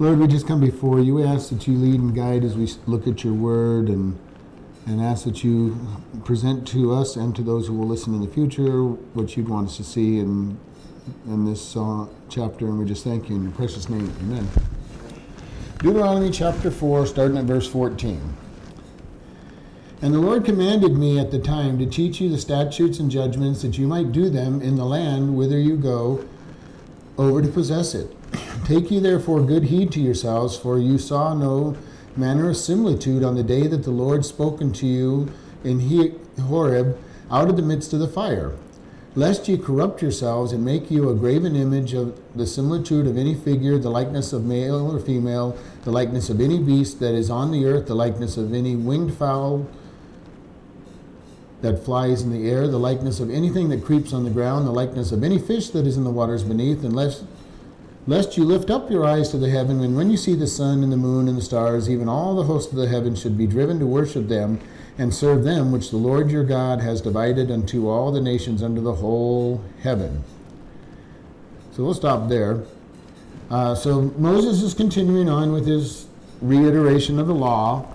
Lord, we just come before you. We ask that you lead and guide as we look at your word and and ask that you present to us and to those who will listen in the future what you'd want us to see in in this uh, chapter. And we just thank you in your precious name. Amen. Deuteronomy chapter 4, starting at verse 14. And the Lord commanded me at the time to teach you the statutes and judgments that you might do them in the land whither you go over to possess it. Take you therefore good heed to yourselves, for you saw no manner of similitude on the day that the Lord spoke unto you in Horeb out of the midst of the fire. Lest ye corrupt yourselves and make you a graven image of the similitude of any figure, the likeness of male or female, the likeness of any beast that is on the earth, the likeness of any winged fowl that flies in the air, the likeness of anything that creeps on the ground, the likeness of any fish that is in the waters beneath, and lest, you lift up your eyes to the heaven, and when you see the sun and the moon and the stars, even all the host of the heaven should be driven to worship them and serve them, which the Lord your God has divided unto all the nations under the whole heaven. So we'll stop there. Uh, so Moses is continuing on with his reiteration of the law.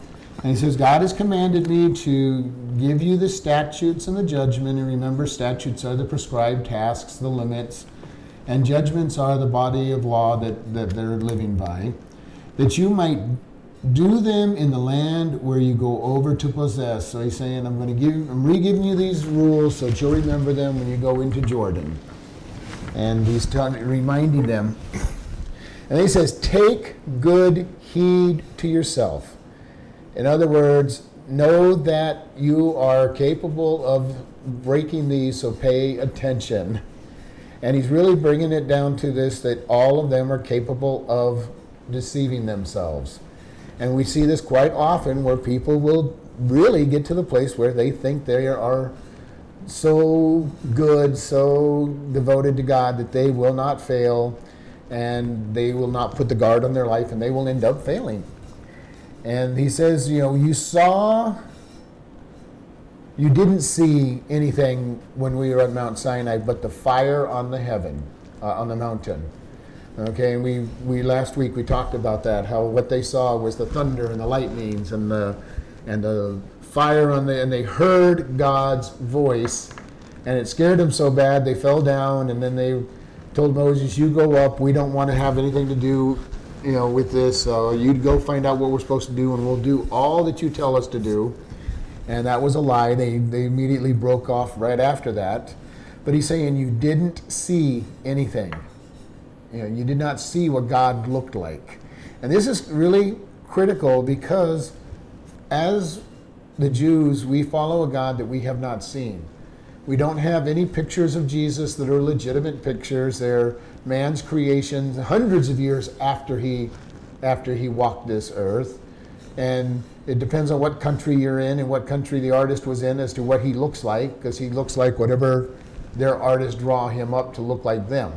And he says, God has commanded me to give you the statutes and the judgment. And remember, statutes are the prescribed tasks, the limits, and judgments are the body of law that, that they're living by, that you might do them in the land where you go over to possess. So he's saying, I'm going to give, I'm re-giving you these rules so that you'll remember them when you go into Jordan. And he's reminding them. And he says, take good heed to yourself in other words, know that you are capable of breaking these, so pay attention. And he's really bringing it down to this that all of them are capable of deceiving themselves. And we see this quite often where people will really get to the place where they think they are so good, so devoted to God that they will not fail and they will not put the guard on their life and they will end up failing. And he says, you know, you saw, you didn't see anything when we were at Mount Sinai, but the fire on the heaven, uh, on the mountain. Okay, and we, we last week we talked about that, how what they saw was the thunder and the lightnings and the and the fire on the and they heard God's voice and it scared them so bad they fell down and then they told Moses, You go up, we don't want to have anything to do you know, with this. Uh, you'd go find out what we're supposed to do, and we'll do all that you tell us to do. And that was a lie. They, they immediately broke off right after that. But he's saying you didn't see anything. You know, you did not see what God looked like. And this is really critical because as the Jews, we follow a God that we have not seen. We don't have any pictures of Jesus that are legitimate pictures. They're man's creations hundreds of years after he after he walked this earth. And it depends on what country you're in and what country the artist was in as to what he looks like, because he looks like whatever their artists draw him up to look like them.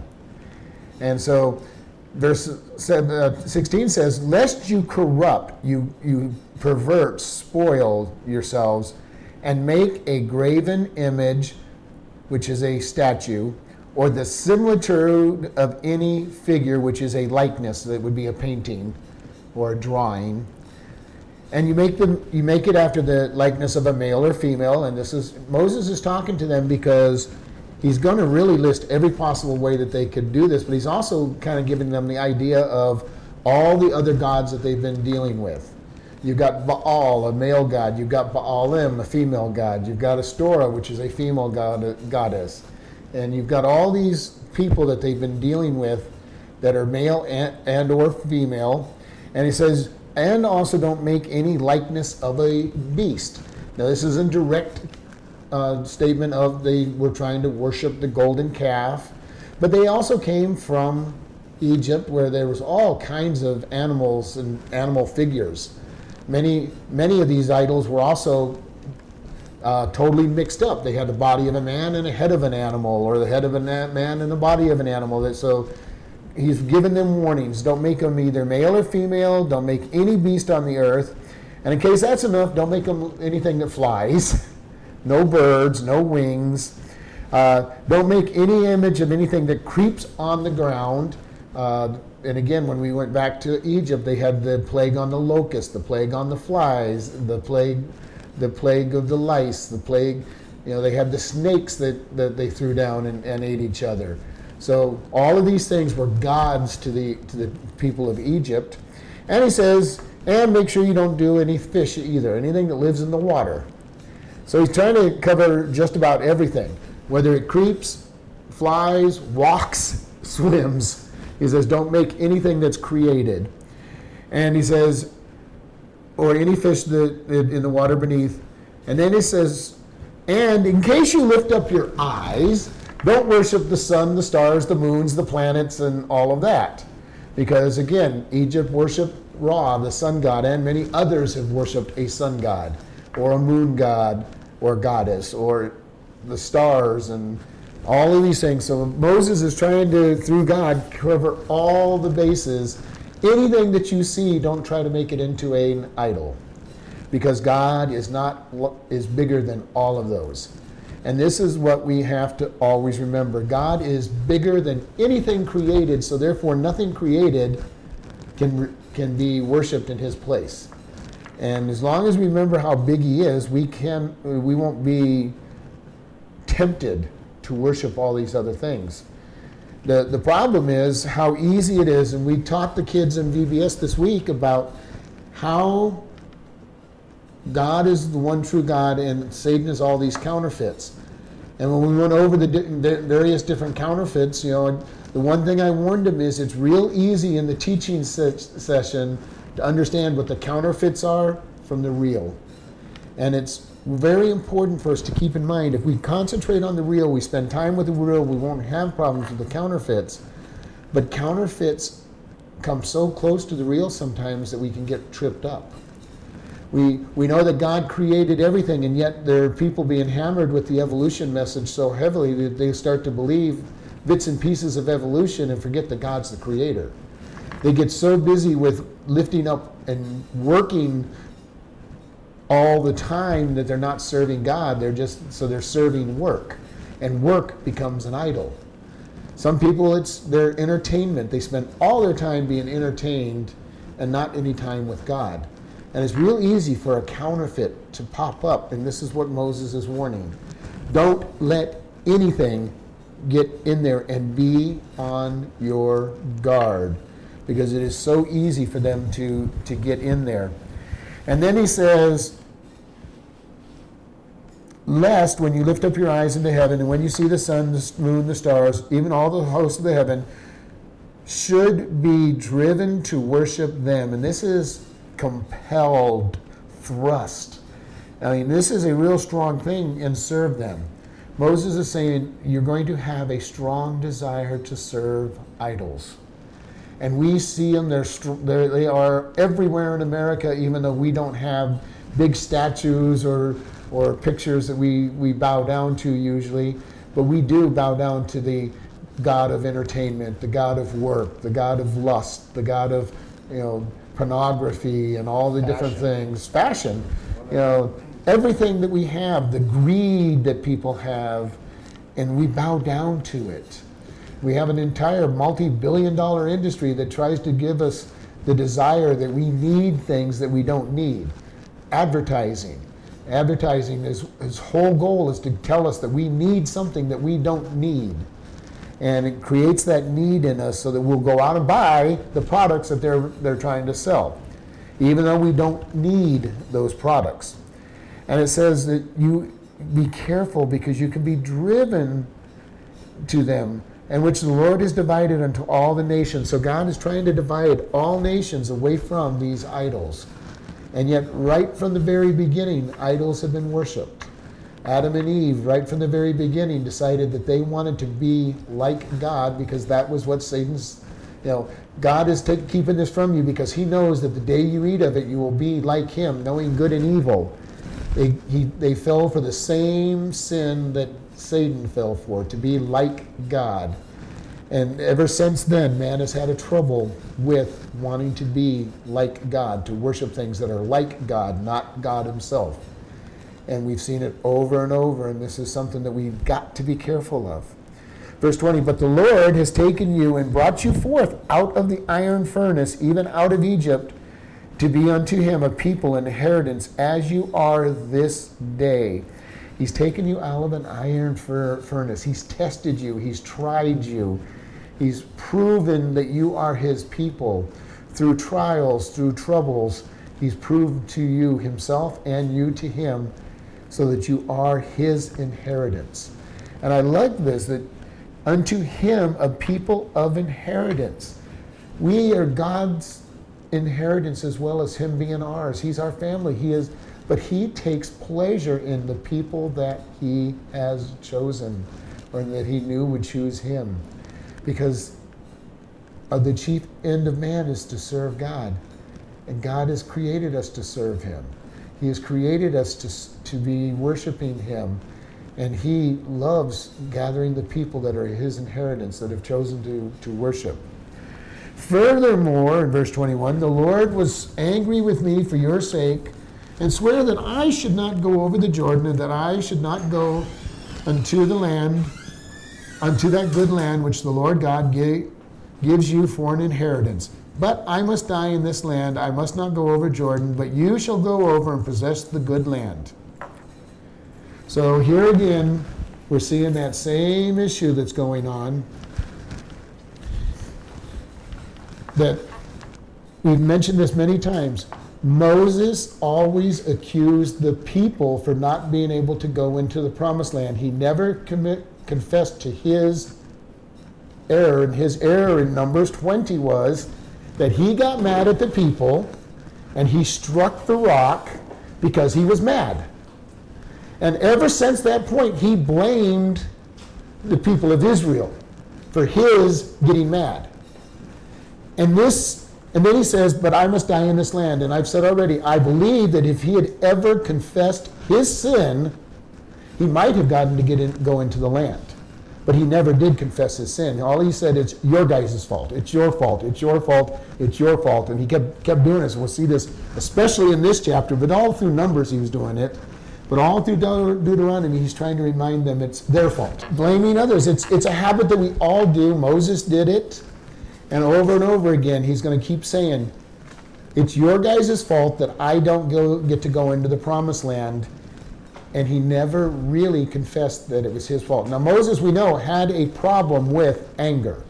And so verse uh, 16 says, Lest you corrupt, you, you pervert, spoil yourselves, and make a graven image, which is a statue, or the similitude of any figure, which is a likeness, that would be a painting or a drawing. And you make them you make it after the likeness of a male or female, and this is Moses is talking to them because he's going to really list every possible way that they could do this, but he's also kind of giving them the idea of all the other gods that they've been dealing with. You've got Baal, a male god. You've got Baalim, a female god. You've got Astora, which is a female god, goddess. And you've got all these people that they've been dealing with that are male and, and or female. And he says, and also don't make any likeness of a beast. Now, this is a direct uh, statement of they were trying to worship the golden calf, but they also came from Egypt, where there was all kinds of animals and animal figures. Many, many of these idols were also uh, totally mixed up. They had the body of a man and a head of an animal, or the head of a man and the body of an animal. That So he's given them warnings. Don't make them either male or female. Don't make any beast on the earth. And in case that's enough, don't make them anything that flies. no birds, no wings. Uh, don't make any image of anything that creeps on the ground. Uh, and again, when we went back to Egypt, they had the plague on the locust, the plague on the flies, the plague, the plague of the lice, the plague. You know, they had the snakes that, that they threw down and, and ate each other. So all of these things were gods to the to the people of Egypt. And he says, and make sure you don't do any fish either, anything that lives in the water. So he's trying to cover just about everything, whether it creeps, flies, walks, swims. He says, don't make anything that's created. And he says, or any fish that in the water beneath. And then he says, and in case you lift up your eyes, don't worship the sun, the stars, the moons, the planets, and all of that. Because again, Egypt worshiped Ra, the sun god, and many others have worshiped a sun god, or a moon god, or goddess, or the stars, and all of these things. So Moses is trying to, through God, cover all the bases. Anything that you see, don't try to make it into an idol, because God is not is bigger than all of those. And this is what we have to always remember. God is bigger than anything created, so therefore nothing created can can be worshiped in his place. And as long as we remember how big he is, we can we won't be tempted to worship all these other things. The, the problem is how easy it is, and we taught the kids in VBS this week about how God is the one true God and Satan is all these counterfeits. And when we went over the, the various different counterfeits, you know, the one thing I warned them is it's real easy in the teaching se- session to understand what the counterfeits are from the real. And it's very important for us to keep in mind if we concentrate on the real, we spend time with the real, we won't have problems with the counterfeits. But counterfeits come so close to the real sometimes that we can get tripped up. We, we know that God created everything, and yet there are people being hammered with the evolution message so heavily that they start to believe bits and pieces of evolution and forget that God's the creator. They get so busy with lifting up and working all the time that they're not serving God. They're just so they're serving work, and work becomes an idol. Some people, it's their entertainment. They spend all their time being entertained and not any time with God. And it's real easy for a counterfeit to pop up, and this is what Moses is warning. Don't let anything get in there and be on your guard because it is so easy for them to, to get in there. And then he says, Lest when you lift up your eyes into heaven, and when you see the sun, the moon, the stars, even all the hosts of the heaven, should be driven to worship them. And this is compelled thrust. I mean, this is a real strong thing, and serve them. Moses is saying you're going to have a strong desire to serve idols and we see them. They're, they're, they are everywhere in America, even though we don't have big statues or or pictures that we, we bow down to usually, but we do bow down to the God of entertainment, the God of work, the God of lust, the God of you know pornography and all the Fashion. different things, fashion, you know, everything that we have, the greed that people have, and we bow down to it. We have an entire multi billion dollar industry that tries to give us the desire that we need things that we don't need. Advertising. Advertising, is, his whole goal is to tell us that we need something that we don't need. And it creates that need in us so that we'll go out and buy the products that they're, they're trying to sell, even though we don't need those products. And it says that you be careful because you can be driven to them and which the Lord has divided unto all the nations. So God is trying to divide all nations away from these idols. And yet, right from the very beginning, idols have been worshiped. Adam and Eve, right from the very beginning, decided that they wanted to be like God because that was what Satan's, you know, God is t- keeping this from you because he knows that the day you eat of it, you will be like him, knowing good and evil. They, he, they fell for the same sin that Satan fell for, to be like God. And ever since then, man has had a trouble with wanting to be like God, to worship things that are like God, not God Himself. And we've seen it over and over, and this is something that we've got to be careful of. Verse 20, but the Lord has taken you and brought you forth out of the iron furnace, even out of Egypt, to be unto him a people, an inheritance, as you are this day. He's taken you out of an iron furnace. He's tested you. He's tried you. He's proven that you are his people through trials, through troubles. He's proved to you himself and you to him so that you are his inheritance. And I like this that unto him a people of inheritance. We are God's inheritance as well as him being ours. He's our family. He is but he takes pleasure in the people that he has chosen or that he knew would choose him. Because the chief end of man is to serve God. And God has created us to serve him. He has created us to, to be worshiping him and he loves gathering the people that are his inheritance that have chosen to, to worship. Furthermore, in verse 21, the Lord was angry with me for your sake and swear that I should not go over the Jordan and that I should not go unto the land, unto that good land which the Lord God gave, gives you for an inheritance. But I must die in this land. I must not go over Jordan, but you shall go over and possess the good land. So here again, we're seeing that same issue that's going on. That we've mentioned this many times. Moses always accused the people for not being able to go into the promised land. He never commit, confessed to his error. And his error in Numbers 20 was that he got mad at the people and he struck the rock because he was mad. And ever since that point, he blamed the people of Israel for his getting mad. And this, and then he says, But I must die in this land. And I've said already, I believe that if he had ever confessed his sin, he might have gotten to get in, go into the land. But he never did confess his sin. All he said is your guys' fault. It's your fault. It's your fault. It's your fault. And he kept kept doing this. We'll see this, especially in this chapter, but all through Numbers he was doing it. But all through Deuteronomy, he's trying to remind them it's their fault. Blaming others. It's, it's a habit that we all do. Moses did it. And over and over again, he's going to keep saying, It's your guys' fault that I don't go, get to go into the promised land. And he never really confessed that it was his fault. Now, Moses, we know, had a problem with anger.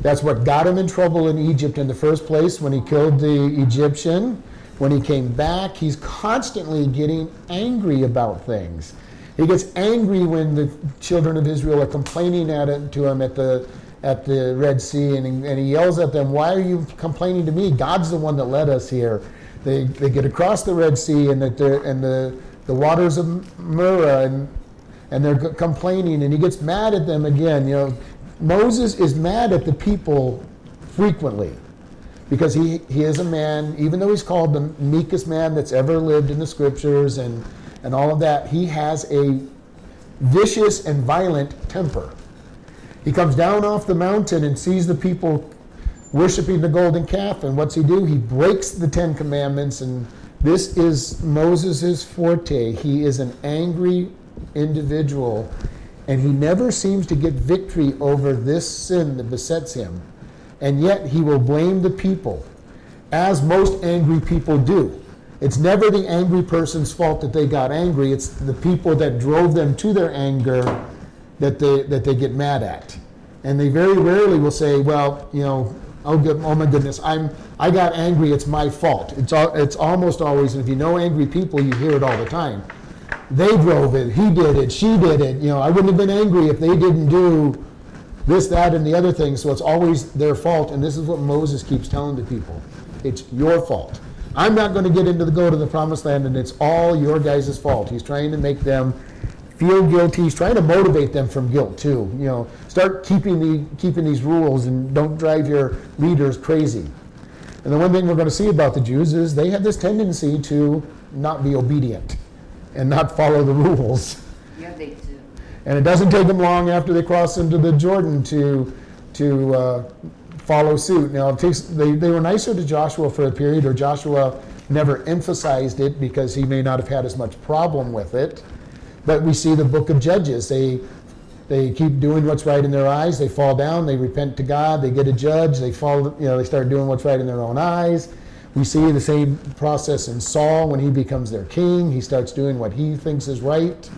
That's what got him in trouble in Egypt in the first place when he killed the Egyptian. When he came back, he's constantly getting angry about things. He gets angry when the children of Israel are complaining at it, to him at the at the Red Sea, and he, and he yells at them, "Why are you complaining to me? God's the one that led us here." They, they get across the Red Sea and the and the, the waters of Marah, and and they're complaining, and he gets mad at them again. You know, Moses is mad at the people frequently because he, he is a man, even though he's called the meekest man that's ever lived in the scriptures and, and all of that, he has a vicious and violent temper. He comes down off the mountain and sees the people worshiping the golden calf, and what's he do? He breaks the Ten Commandments, and this is Moses' forte. He is an angry individual, and he never seems to get victory over this sin that besets him and yet he will blame the people, as most angry people do. It's never the angry person's fault that they got angry, it's the people that drove them to their anger that they, that they get mad at. And they very rarely will say, well, you know, oh, good, oh my goodness, I'm, I got angry, it's my fault. It's, it's almost always, and if you know angry people, you hear it all the time. They drove it, he did it, she did it. You know, I wouldn't have been angry if they didn't do this, that, and the other thing. So it's always their fault. And this is what Moses keeps telling the people it's your fault. I'm not going to get into the go to the promised land, and it's all your guys' fault. He's trying to make them feel guilty. He's trying to motivate them from guilt too. You know, start keeping the keeping these rules and don't drive your leaders crazy. And the one thing we're going to see about the Jews is they have this tendency to not be obedient and not follow the rules. Yeah, they do. And it doesn't take them long after they cross into the Jordan to, to uh, follow suit. Now, it takes, they, they were nicer to Joshua for a period, or Joshua never emphasized it because he may not have had as much problem with it. But we see the book of Judges. They they keep doing what's right in their eyes. They fall down. They repent to God. They get a judge. They fall. You know, they start doing what's right in their own eyes. We see the same process in Saul when he becomes their king. He starts doing what he thinks is right.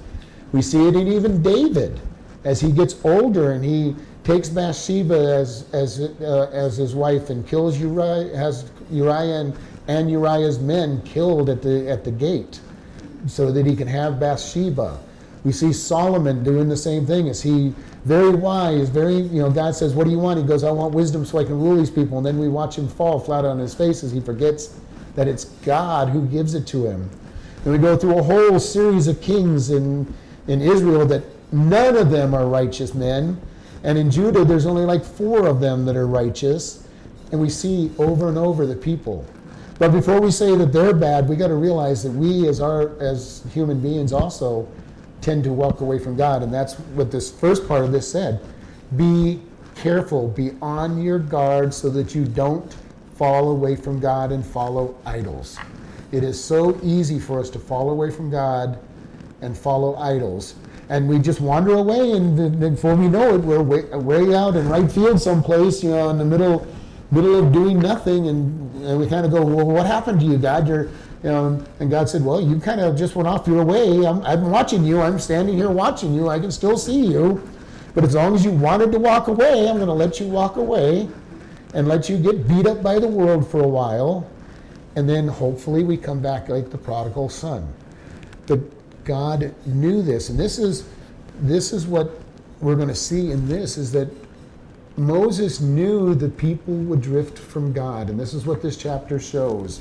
We see it in even David as he gets older and he takes Bathsheba as as uh, as his wife and kills Uriah, has Uriah and, and Uriah's men killed at the at the gate, so that he can have Bathsheba. We see Solomon doing the same thing. Is he very wise? Very, you know, God says, What do you want? He goes, I want wisdom so I can rule these people. And then we watch him fall flat on his face as he forgets that it's God who gives it to him. And we go through a whole series of kings in, in Israel that none of them are righteous men. And in Judah, there's only like four of them that are righteous. And we see over and over the people. But before we say that they're bad, we got to realize that we, as our as human beings, also tend to walk away from God. And that's what this first part of this said. Be careful, be on your guard so that you don't fall away from God and follow idols. It is so easy for us to fall away from God and follow idols. And we just wander away, and before we know it, we're way, way out in right field someplace, you know, in the middle, middle of doing nothing, and, and we kind of go, "Well, what happened to you, God? You're you know, and God said, Well, you kind of just went off your way. I'm, I'm watching you. I'm standing here watching you. I can still see you. But as long as you wanted to walk away, I'm going to let you walk away and let you get beat up by the world for a while. And then hopefully we come back like the prodigal son. But God knew this. And this is, this is what we're going to see in this is that Moses knew the people would drift from God. And this is what this chapter shows.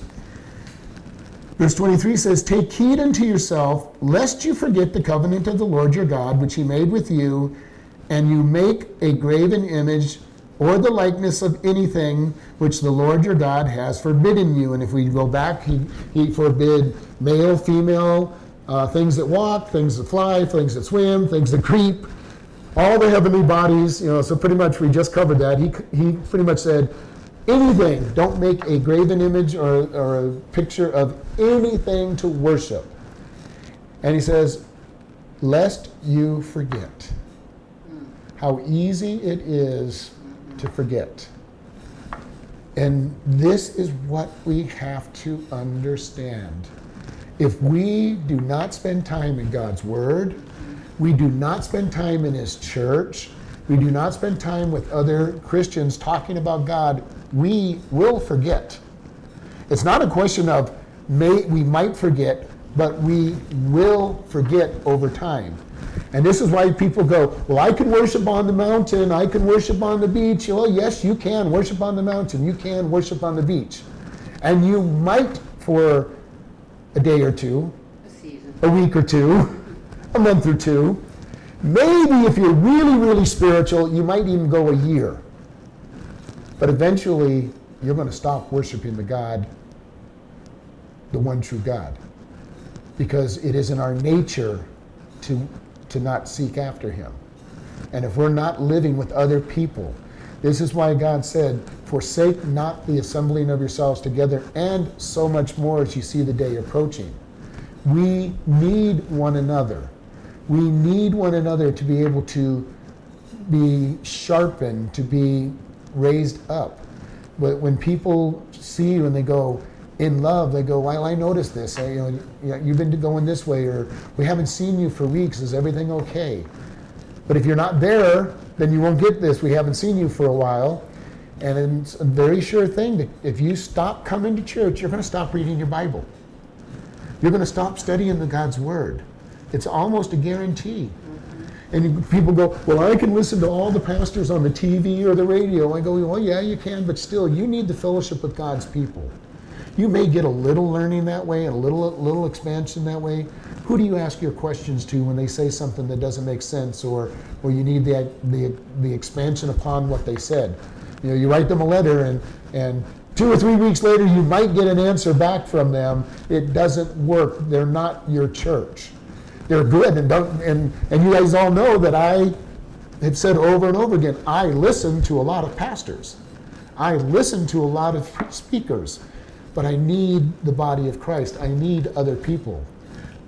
Verse 23 says, Take heed unto yourself, lest you forget the covenant of the Lord your God, which he made with you, and you make a graven image or the likeness of anything which the Lord your God has forbidden you. And if we go back, he, he forbid male, female, uh, things that walk, things that fly, things that swim, things that creep, all the heavenly bodies. You know, so pretty much we just covered that. He, he pretty much said, anything. Don't make a graven image or, or a picture of anything to worship. And he says, lest you forget how easy it is to forget. And this is what we have to understand. If we do not spend time in God's Word, we do not spend time in His church, we do not spend time with other Christians talking about God, we will forget. It's not a question of may we might forget, but we will forget over time. And this is why people go, Well, I can worship on the mountain, I can worship on the beach. Well, yes, you can worship on the mountain, you can worship on the beach. And you might for a day or two, a, a week or two, a month or two. Maybe if you're really, really spiritual, you might even go a year. But eventually, you're going to stop worshiping the God, the one true God, because it is in our nature to, to not seek after Him. And if we're not living with other people, this is why God said, Forsake not the assembling of yourselves together, and so much more as you see the day approaching. We need one another. We need one another to be able to be sharpened, to be raised up. But when people see you and they go in love, they go, "Well, I noticed this. I, you know, you've been going this way, or we haven't seen you for weeks. Is everything okay?" But if you're not there, then you won't get this. We haven't seen you for a while. And it's a very sure thing that if you stop coming to church, you're going to stop reading your Bible. You're going to stop studying the God's Word. It's almost a guarantee. And people go, Well, I can listen to all the pastors on the TV or the radio. I go, Well, yeah, you can, but still, you need the fellowship with God's people. You may get a little learning that way a little, little expansion that way. Who do you ask your questions to when they say something that doesn't make sense or, or you need the, the, the expansion upon what they said? You know, you write them a letter and, and two or three weeks later you might get an answer back from them. It doesn't work. They're not your church they're good and and and you guys all know that I have said over and over again I listen to a lot of pastors I listen to a lot of speakers but I need the body of Christ I need other people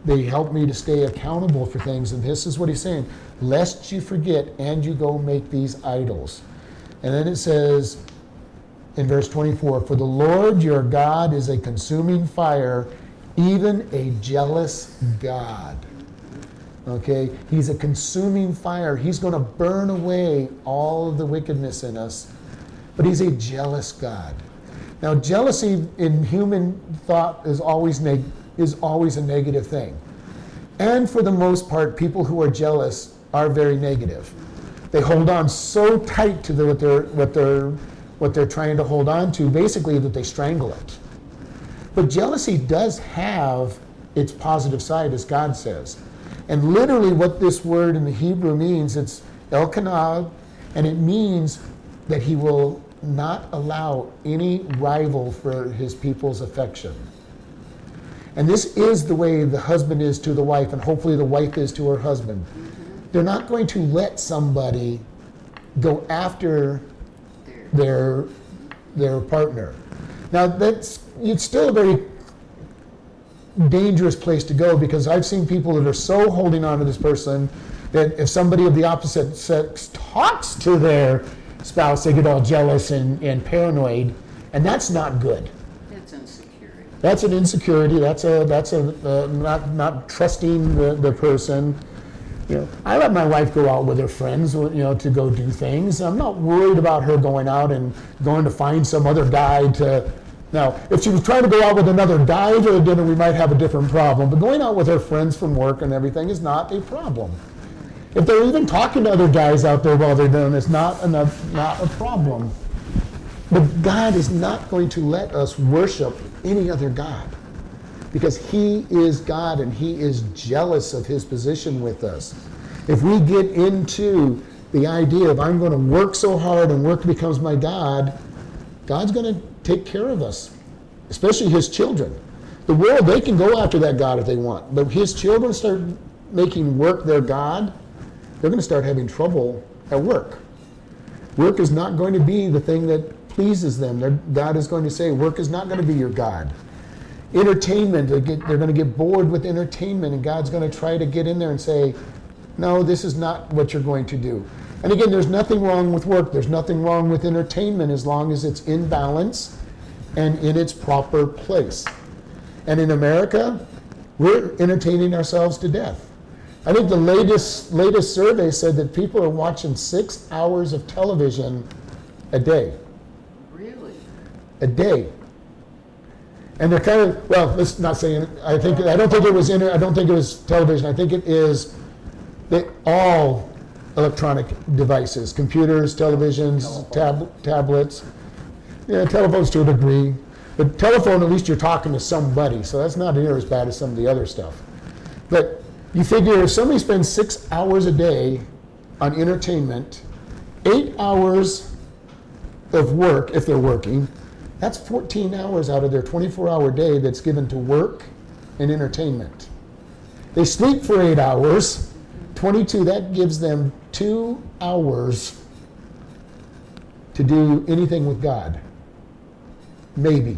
they help me to stay accountable for things. And this is what he's saying lest you forget and you go make these idols. And then it says in verse 24 For the Lord your God is a consuming fire, even a jealous God. Okay? He's a consuming fire. He's going to burn away all of the wickedness in us, but he's a jealous God. Now, jealousy in human thought is always, neg- is always a negative thing. And for the most part, people who are jealous are very negative. They hold on so tight to the, what, they're, what, they're, what they're trying to hold on to, basically, that they strangle it. But jealousy does have its positive side, as God says. And literally, what this word in the Hebrew means, it's Elkanah, and it means that he will not allow any rival for his people's affection. And this is the way the husband is to the wife, and hopefully the wife is to her husband. They're not going to let somebody go after their their partner. Now that's it's still a very dangerous place to go because I've seen people that are so holding on to this person that if somebody of the opposite sex talks to their spouse, they get all jealous and, and paranoid, and that's not good. That's insecurity. That's an insecurity. That's a that's a uh, not not trusting the, the person. You know, I let my wife go out with her friends, you know, to go do things. I'm not worried about her going out and going to find some other guy to. Now, if she was trying to go out with another guy to dinner, we might have a different problem. But going out with her friends from work and everything is not a problem. If they're even talking to other guys out there while they're doing it's not enough, not a problem. But God is not going to let us worship any other God because He is God and He is jealous of His position with us. If we get into the idea of I'm going to work so hard and work becomes my God, God's going to take care of us, especially His children. The world, they can go after that God if they want, but His children start making work their God, they're going to start having trouble at work. Work is not going to be the thing that pleases them. They're, God is going to say, work is not going to be your God. Entertainment, they get, they're going to get bored with entertainment, and God's going to try to get in there and say, no, this is not what you're going to do. And again, there's nothing wrong with work. There's nothing wrong with entertainment as long as it's in balance and in its proper place. And in America, we're entertaining ourselves to death. I think the latest latest survey said that people are watching six hours of television a day. Really? A day. And they're kind of well. Let's not say. I think I don't think it was inter, I don't think it was television. I think it is that all electronic devices, computers, televisions, tab, tablets, yeah, telephones to a degree. But telephone, at least you're talking to somebody, so that's not near as bad as some of the other stuff. But you figure if somebody spends six hours a day on entertainment, eight hours of work, if they're working, that's 14 hours out of their 24 hour day that's given to work and entertainment. They sleep for eight hours, 22, that gives them two hours to do anything with God. Maybe.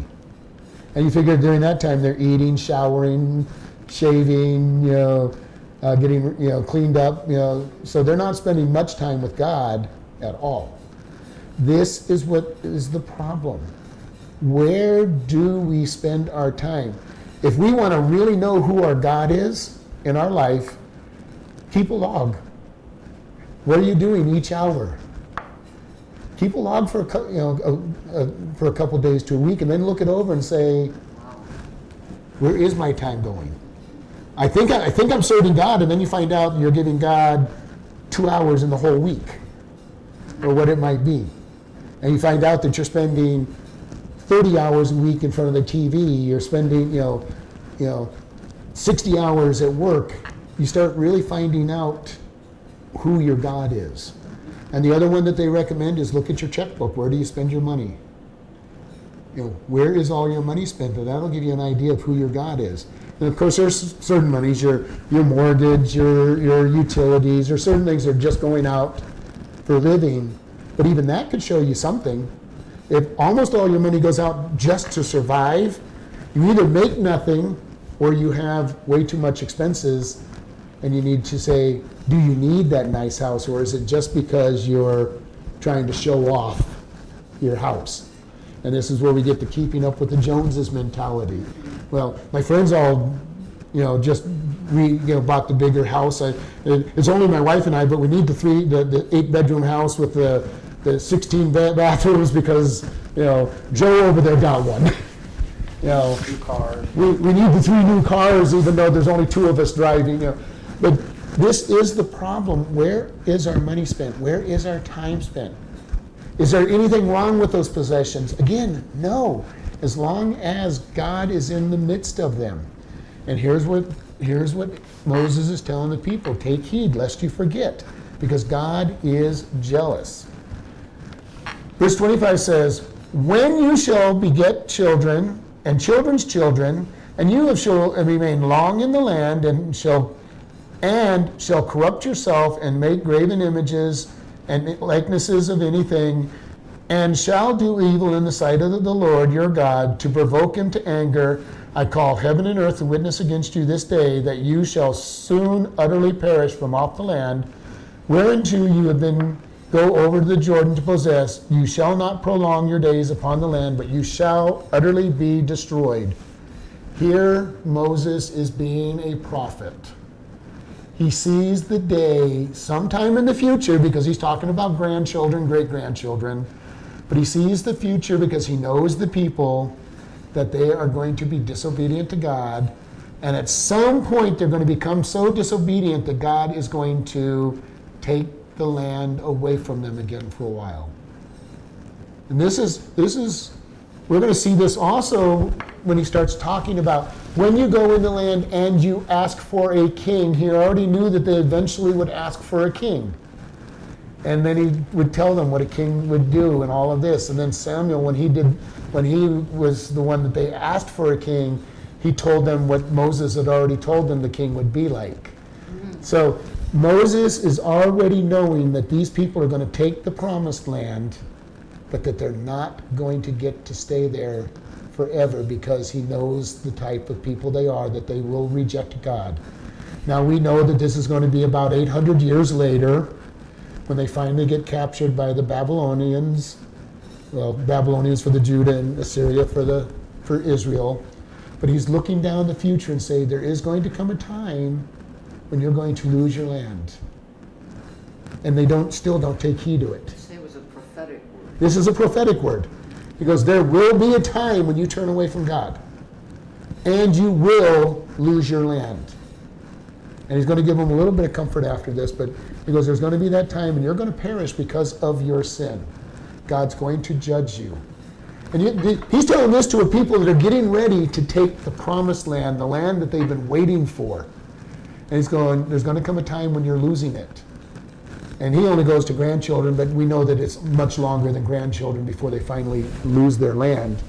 And you figure during that time they're eating, showering, shaving, you know, uh, getting you know cleaned up, you know. So they're not spending much time with God at all. This is what is the problem. Where do we spend our time? If we want to really know who our God is in our life, keep a log. What are you doing each hour? Keep a log for a, you know, a, a, for a couple days to a week, and then look it over and say, where is my time going? I think I, I think I'm serving God, and then you find out you're giving God two hours in the whole week, or what it might be, and you find out that you're spending 30 hours a week in front of the TV. You're spending, you know, you know, 60 hours at work. You start really finding out who your God is. And the other one that they recommend is look at your checkbook. Where do you spend your money? You know, where is all your money spent? And that'll give you an idea of who your God is. And of course, there's certain monies, your your mortgage, your your utilities, or certain things that are just going out for living. But even that could show you something. If almost all your money goes out just to survive, you either make nothing or you have way too much expenses and you need to say, do you need that nice house or is it just because you're trying to show off your house? And this is where we get to keeping up with the Joneses mentality. Well, my friends all, you know, just we you know bought the bigger house. I, it's only my wife and I, but we need the three, the, the eight bedroom house with the the 16 ba- bathrooms because you know Joe over there got one. you know, we, we need the three new cars even though there's only two of us driving. You know. This is the problem. Where is our money spent? Where is our time spent? Is there anything wrong with those possessions? Again, no. As long as God is in the midst of them. And here's what here's what Moses is telling the people, take heed lest you forget, because God is jealous. Verse 25 says, When you shall beget children and children's children, and you have shall remain long in the land, and shall and shall corrupt yourself and make graven images and likenesses of anything, and shall do evil in the sight of the Lord your God to provoke him to anger. I call heaven and earth to witness against you this day that you shall soon utterly perish from off the land whereunto you have been go over to the Jordan to possess. You shall not prolong your days upon the land, but you shall utterly be destroyed. Here, Moses is being a prophet. He sees the day sometime in the future because he's talking about grandchildren, great grandchildren, but he sees the future because he knows the people that they are going to be disobedient to God. And at some point, they're going to become so disobedient that God is going to take the land away from them again for a while. And this is, this is, we're going to see this also when he starts talking about when you go in the land and you ask for a king. He already knew that they eventually would ask for a king. And then he would tell them what a king would do and all of this. And then Samuel, when he did, when he was the one that they asked for a king, he told them what Moses had already told them the king would be like. So Moses is already knowing that these people are going to take the promised land, but that they're not going to get to stay there forever because he knows the type of people they are, that they will reject God. Now we know that this is going to be about 800 years later when they finally get captured by the Babylonians. Well, Babylonians for the Judah and Assyria for the for Israel. But he's looking down the future and say there is going to come a time when you're going to lose your land. And they don't still don't take heed to it. Say it was a prophetic word. This is a prophetic word. He goes, There will be a time when you turn away from God, and you will lose your land. And he's going to give them a little bit of comfort after this, but he goes, There's going to be that time, and you're going to perish because of your sin. God's going to judge you. And he- he's telling this to a people that are getting ready to take the promised land, the land that they've been waiting for. And he's going, There's going to come a time when you're losing it. And he only goes to grandchildren, but we know that it's much longer than grandchildren before they finally lose their land.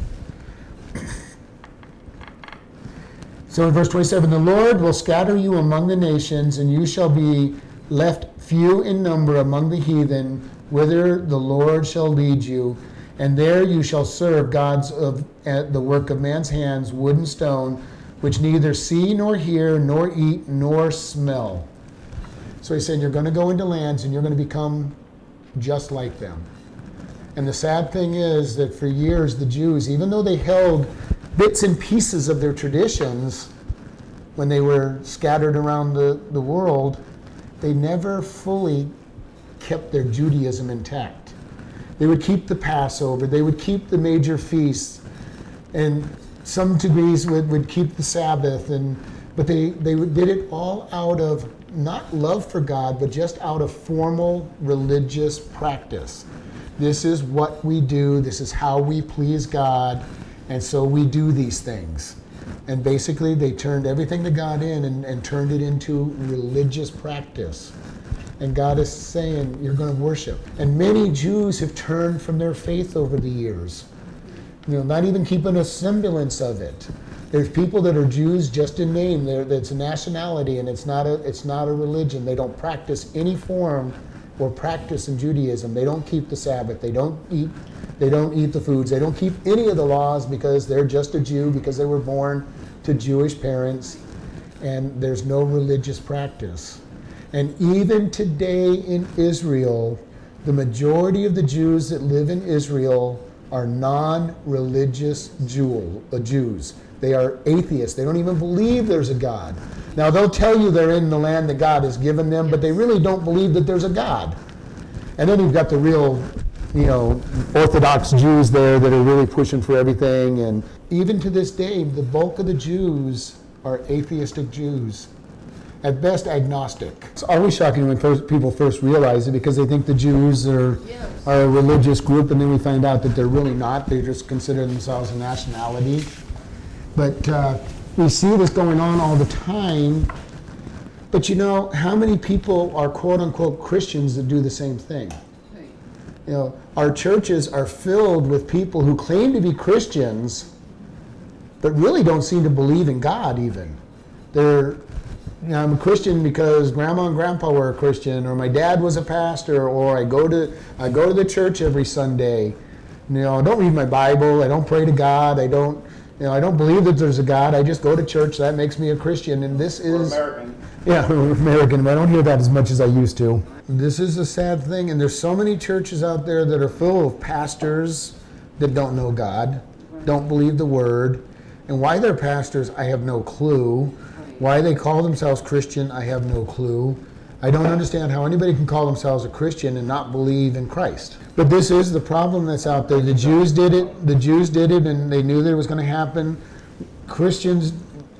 So in verse 27, the Lord will scatter you among the nations, and you shall be left few in number among the heathen, whither the Lord shall lead you. And there you shall serve gods of the work of man's hands, wood and stone, which neither see nor hear, nor eat, nor smell. So he said, you're going to go into lands and you're going to become just like them. And the sad thing is that for years, the Jews, even though they held bits and pieces of their traditions when they were scattered around the, the world, they never fully kept their Judaism intact. They would keep the Passover, they would keep the major feasts, and some degrees would, would keep the Sabbath, and but they, they did it all out of not love for God, but just out of formal religious practice. This is what we do, this is how we please God, and so we do these things. And basically, they turned everything that God in and, and turned it into religious practice. And God is saying, You're going to worship. And many Jews have turned from their faith over the years, you know, not even keeping a semblance of it. There's people that are Jews just in name. They're, it's a nationality, and it's not a it's not a religion. They don't practice any form or practice in Judaism. They don't keep the Sabbath. They don't eat. They don't eat the foods. They don't keep any of the laws because they're just a Jew because they were born to Jewish parents, and there's no religious practice. And even today in Israel, the majority of the Jews that live in Israel are non religious uh, Jews. They are atheists. They don't even believe there's a God. Now, they'll tell you they're in the land that God has given them, but they really don't believe that there's a God. And then you've got the real, you know, Orthodox Jews there that are really pushing for everything. And even to this day, the bulk of the Jews are atheistic Jews. At best, agnostic. It's always shocking when first, people first realize it because they think the Jews are, yes. are a religious group, and then we find out that they're really not. They just consider themselves a nationality. But uh, we see this going on all the time. But you know, how many people are quote unquote Christians that do the same thing? You know, our churches are filled with people who claim to be Christians, but really don't seem to believe in God even. They're, you know, I'm a Christian because grandma and grandpa were a Christian, or my dad was a pastor, or I go to I go to the church every Sunday. You know, I don't read my Bible, I don't pray to God, I don't you know, I don't believe that there's a God. I just go to church. That makes me a Christian. And this is American. Yeah, American. I don't hear that as much as I used to. This is a sad thing, and there's so many churches out there that are full of pastors that don't know God, don't believe the Word, and why they're pastors, I have no clue. Why they call themselves Christian, I have no clue. I don't understand how anybody can call themselves a Christian and not believe in Christ. But this is the problem that's out there. The Jews did it. The Jews did it, and they knew that it was going to happen. Christians,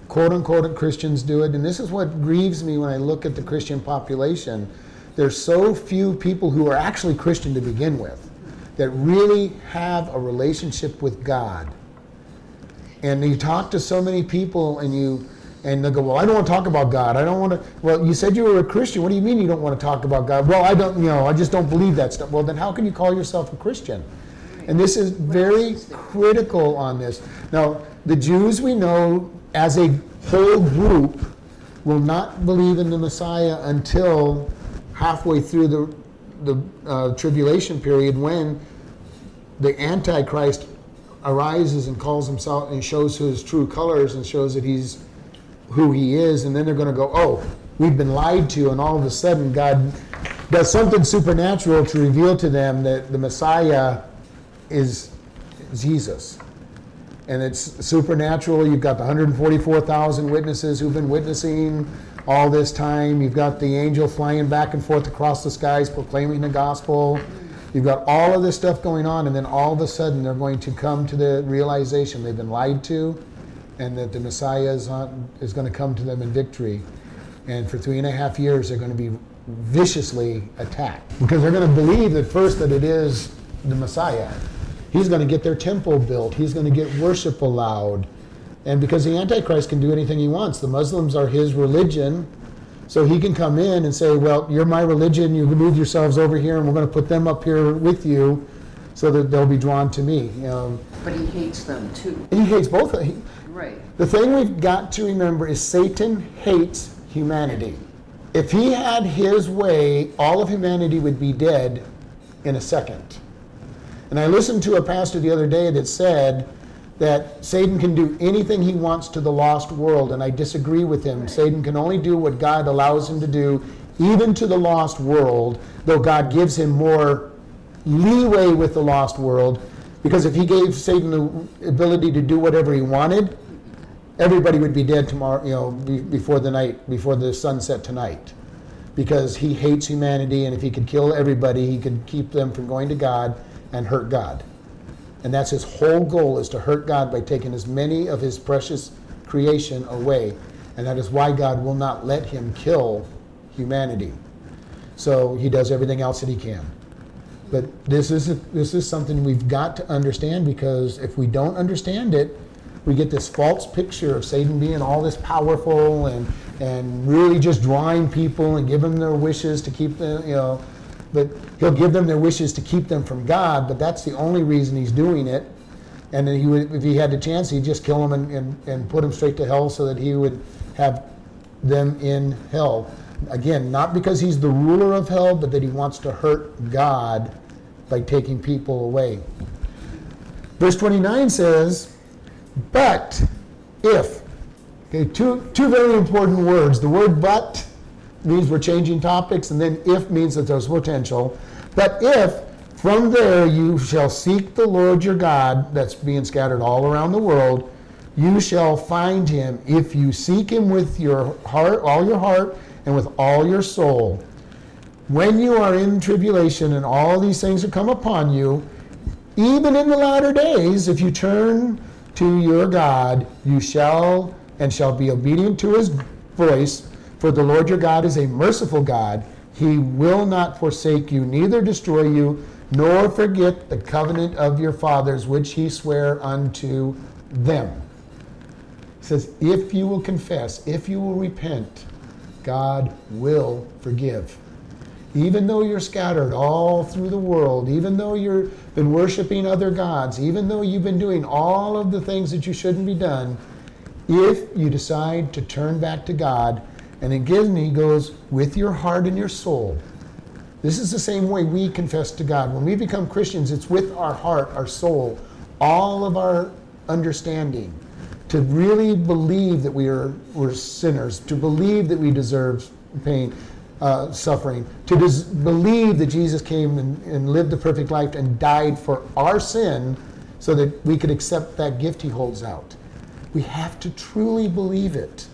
quote unquote, Christians do it, and this is what grieves me when I look at the Christian population. There's so few people who are actually Christian to begin with that really have a relationship with God. And you talk to so many people, and you and they'll go, well, I don't want to talk about God. I don't want to. Well, you said you were a Christian. What do you mean you don't want to talk about God? Well, I don't. You know, I just don't believe that stuff. Well, then how can you call yourself a Christian? And this is very critical on this. Now, the Jews we know as a whole group will not believe in the Messiah until halfway through the the uh, tribulation period when the Antichrist arises and calls himself and shows his true colors and shows that he's who he is, and then they're going to go, oh, we've been lied to, and all of a sudden God does something supernatural to reveal to them that the Messiah is Jesus. And it's supernatural. You've got the 144,000 witnesses who've been witnessing all this time. You've got the angel flying back and forth across the skies proclaiming the gospel. You've got all of this stuff going on, and then all of a sudden they're going to come to the realization they've been lied to and that the Messiah is, on, is going to come to them in victory. And for three and a half years, they're going to be viciously attacked because they're going to believe at first that it is the Messiah. He's going to get their temple built, he's going to get worship allowed. And because the Antichrist can do anything he wants, the Muslims are his religion. So he can come in and say, Well, you're my religion, you move yourselves over here, and we're going to put them up here with you so that they'll be drawn to me. You know. But he hates them too. He hates both. He, Right. The thing we've got to remember is Satan hates humanity. If he had his way, all of humanity would be dead in a second. And I listened to a pastor the other day that said that Satan can do anything he wants to the lost world, and I disagree with him. Right. Satan can only do what God allows him to do, even to the lost world, though God gives him more leeway with the lost world. Because if he gave Satan the ability to do whatever he wanted, everybody would be dead tomorrow, you know, be, before the night, before the sunset tonight. Because he hates humanity, and if he could kill everybody, he could keep them from going to God and hurt God. And that's his whole goal is to hurt God by taking as many of his precious creation away. And that is why God will not let him kill humanity. So he does everything else that he can. But this is, this is something we've got to understand because if we don't understand it, we get this false picture of Satan being all this powerful and and really just drawing people and give them their wishes to keep them, you know. But he'll give them their wishes to keep them from God, but that's the only reason he's doing it. And then he would, if he had the chance, he'd just kill them and, and, and put them straight to hell so that he would have them in hell. Again, not because he's the ruler of hell, but that he wants to hurt God by taking people away. Verse 29 says, but if, Okay, two, two very important words. The word but means we're changing topics, and then if means that there's potential. But if from there you shall seek the Lord your God, that's being scattered all around the world, you shall find him if you seek him with your heart, all your heart, and with all your soul. When you are in tribulation and all these things have come upon you, even in the latter days, if you turn to your God, you shall and shall be obedient to his voice. For the Lord your God is a merciful God. He will not forsake you, neither destroy you, nor forget the covenant of your fathers, which he sware unto them. He says, if you will confess, if you will repent, God will forgive. Even though you're scattered all through the world, even though you've been worshiping other gods, even though you've been doing all of the things that you shouldn't be done, if you decide to turn back to God, and again he goes with your heart and your soul. This is the same way we confess to God. When we become Christians, it's with our heart, our soul, all of our understanding to really believe that we are we're sinners, to believe that we deserve pain, uh, suffering, to des- believe that Jesus came and, and lived a perfect life and died for our sin so that we could accept that gift he holds out. We have to truly believe it.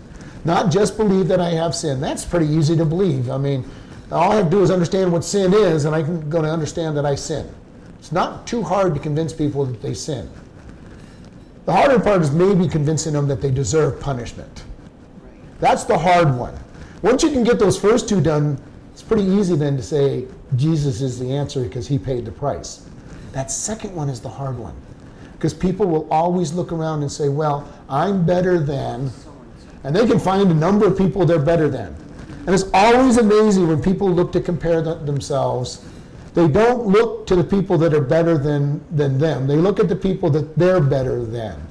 Not just believe that I have sin. That's pretty easy to believe. I mean, all I have to do is understand what sin is, and I'm going to understand that I sin. It's not too hard to convince people that they sin. The harder part is maybe convincing them that they deserve punishment. That's the hard one. Once you can get those first two done, it's pretty easy then to say Jesus is the answer because he paid the price. That second one is the hard one. Because people will always look around and say, well, I'm better than, and they can find a number of people they're better than. And it's always amazing when people look to compare themselves. They don't look to the people that are better than, than them. They look at the people that they're better than.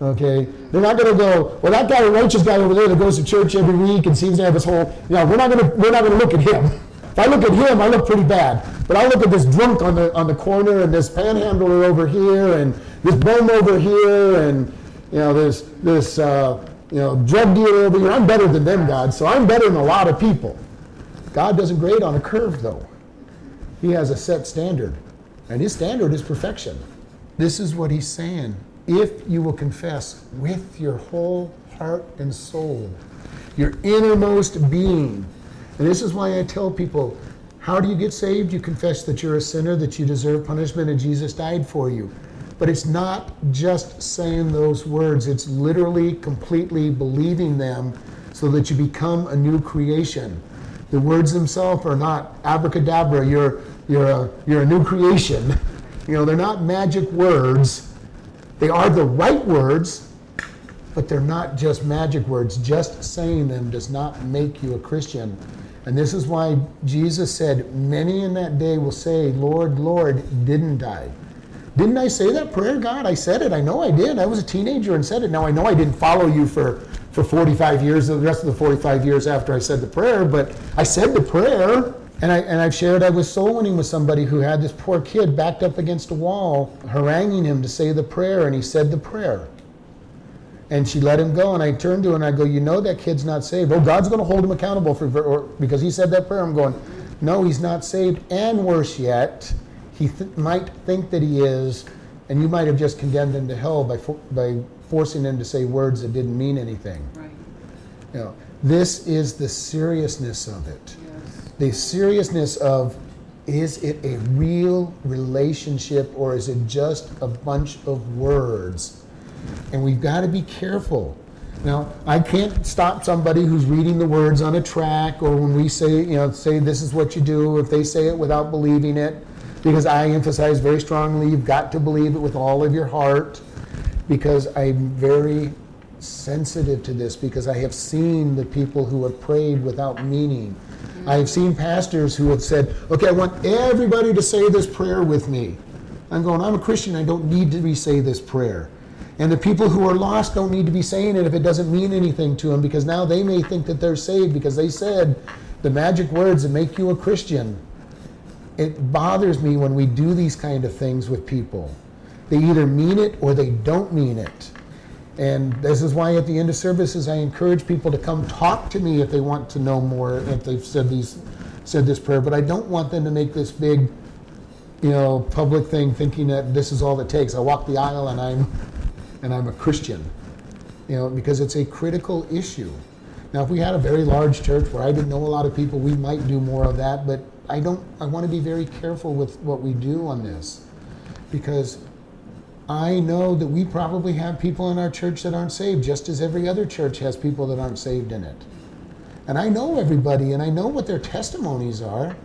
Okay? They're not going to go, well, that guy, a righteous guy over there that goes to church every week and seems to have his whole, you know, we're not going to, we're not going to look at him. If I look at him, I look pretty bad. But I look at this drunk on the, on the corner and this panhandler over here and this bum over here and, you know, this, this, uh, you know, drug dealer over here. I'm better than them, God. So I'm better than a lot of people. God doesn't grade on a curve, though. He has a set standard, and his standard is perfection. This is what he's saying. If you will confess with your whole heart and soul, your innermost being, and this is why I tell people, how do you get saved? You confess that you're a sinner, that you deserve punishment, and Jesus died for you. But it's not just saying those words, it's literally completely believing them so that you become a new creation. The words themselves are not abracadabra, you're, you're, a, you're a new creation. You know, they're not magic words. They are the right words, but they're not just magic words. Just saying them does not make you a Christian. And this is why Jesus said, Many in that day will say, Lord, Lord, didn't I? Didn't I say that prayer, God? I said it. I know I did. I was a teenager and said it. Now I know I didn't follow you for, for 45 years, the rest of the 45 years after I said the prayer, but I said the prayer. And, I, and I've shared I was soul winning with somebody who had this poor kid backed up against a wall, haranguing him to say the prayer, and he said the prayer. And she let him go, and I turned to her and I go, You know that kid's not saved. Oh, God's going to hold him accountable for, or, because he said that prayer. I'm going, No, he's not saved. And worse yet, he th- might think that he is, and you might have just condemned him to hell by, for- by forcing him to say words that didn't mean anything. Right. You know, this is the seriousness of it. Yes. The seriousness of is it a real relationship or is it just a bunch of words? And we've got to be careful. Now, I can't stop somebody who's reading the words on a track or when we say, you know, say this is what you do, if they say it without believing it, because I emphasize very strongly you've got to believe it with all of your heart, because I'm very sensitive to this, because I have seen the people who have prayed without meaning. I have seen pastors who have said, okay, I want everybody to say this prayer with me. I'm going, I'm a Christian, I don't need to say this prayer. And the people who are lost don't need to be saying it if it doesn't mean anything to them because now they may think that they're saved because they said the magic words that make you a Christian. It bothers me when we do these kind of things with people. They either mean it or they don't mean it. And this is why at the end of services, I encourage people to come talk to me if they want to know more, if they've said these, said this prayer. But I don't want them to make this big, you know, public thing, thinking that this is all it takes. I walk the aisle and I'm, and I'm a Christian, you know, because it's a critical issue. Now, if we had a very large church where I didn't know a lot of people, we might do more of that. But I don't. I want to be very careful with what we do on this, because I know that we probably have people in our church that aren't saved, just as every other church has people that aren't saved in it. And I know everybody and I know what their testimonies are.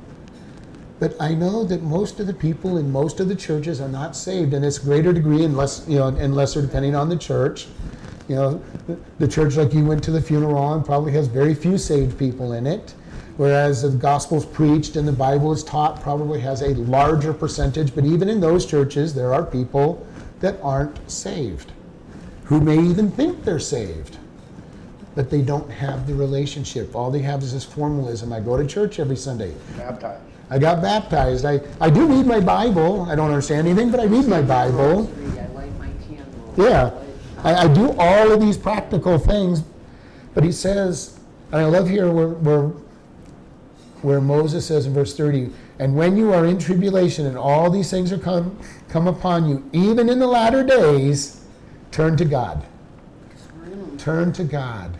But I know that most of the people in most of the churches are not saved, and it's greater degree and less, you know, and lesser depending on the church. You know, the church like you went to the funeral on probably has very few saved people in it, whereas the gospel's preached and the Bible is taught probably has a larger percentage. But even in those churches, there are people that aren't saved, who may even think they're saved, but they don't have the relationship. All they have is this formalism. I go to church every Sunday. Baptized. I got baptized. I, I do read my Bible. I don't understand anything, but I read my Bible. I light my candle. Yeah. I, I do all of these practical things, but he says, and I love here where, where, where Moses says in verse 30, and when you are in tribulation and all these things are come, come upon you, even in the latter days, turn to God. Turn to God.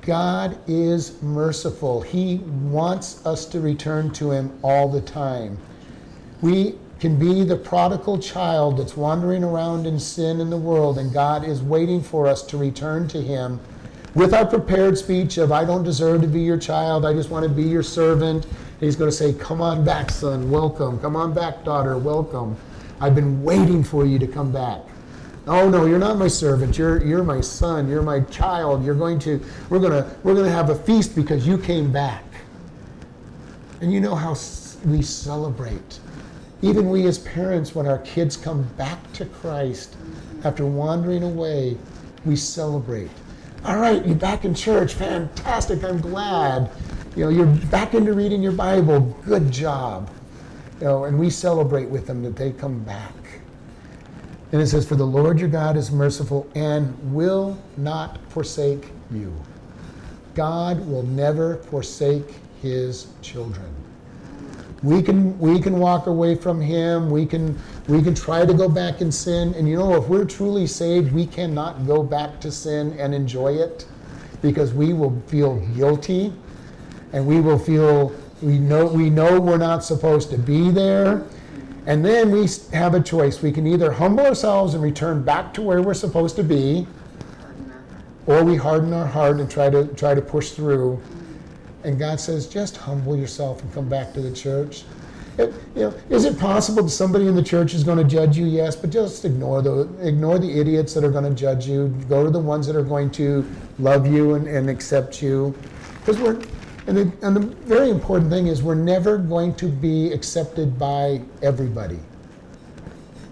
God is merciful. He wants us to return to Him all the time. We can be the prodigal child that's wandering around in sin in the world, and God is waiting for us to return to Him with our prepared speech of, I don't deserve to be your child, I just want to be your servant. He's going to say, Come on back, son, welcome. Come on back, daughter, welcome. I've been waiting for you to come back. Oh no, you're not my servant. You're you're my son. You're my child. You're going to we're going to we're going to have a feast because you came back. And you know how we celebrate. Even we as parents when our kids come back to Christ after wandering away, we celebrate. All right, you're back in church. Fantastic. I'm glad. You know, you're back into reading your Bible. Good job. You know, and we celebrate with them that they come back. And it says, For the Lord your God is merciful and will not forsake you. God will never forsake his children. We can, we can walk away from him. We can, we can try to go back in sin. And you know, if we're truly saved, we cannot go back to sin and enjoy it because we will feel guilty and we will feel we know we know we're not supposed to be there. And then we have a choice. We can either humble ourselves and return back to where we're supposed to be or we harden our heart and try to try to push through. And god says just humble yourself and come back to the church. It, you know, is it possible that somebody in the church is going to judge you? Yes, but just ignore the ignore the idiots that are going to judge you. Go to the ones that are going to love you and, and accept you, because we're and the, and the very important thing is we're never going to be accepted by everybody.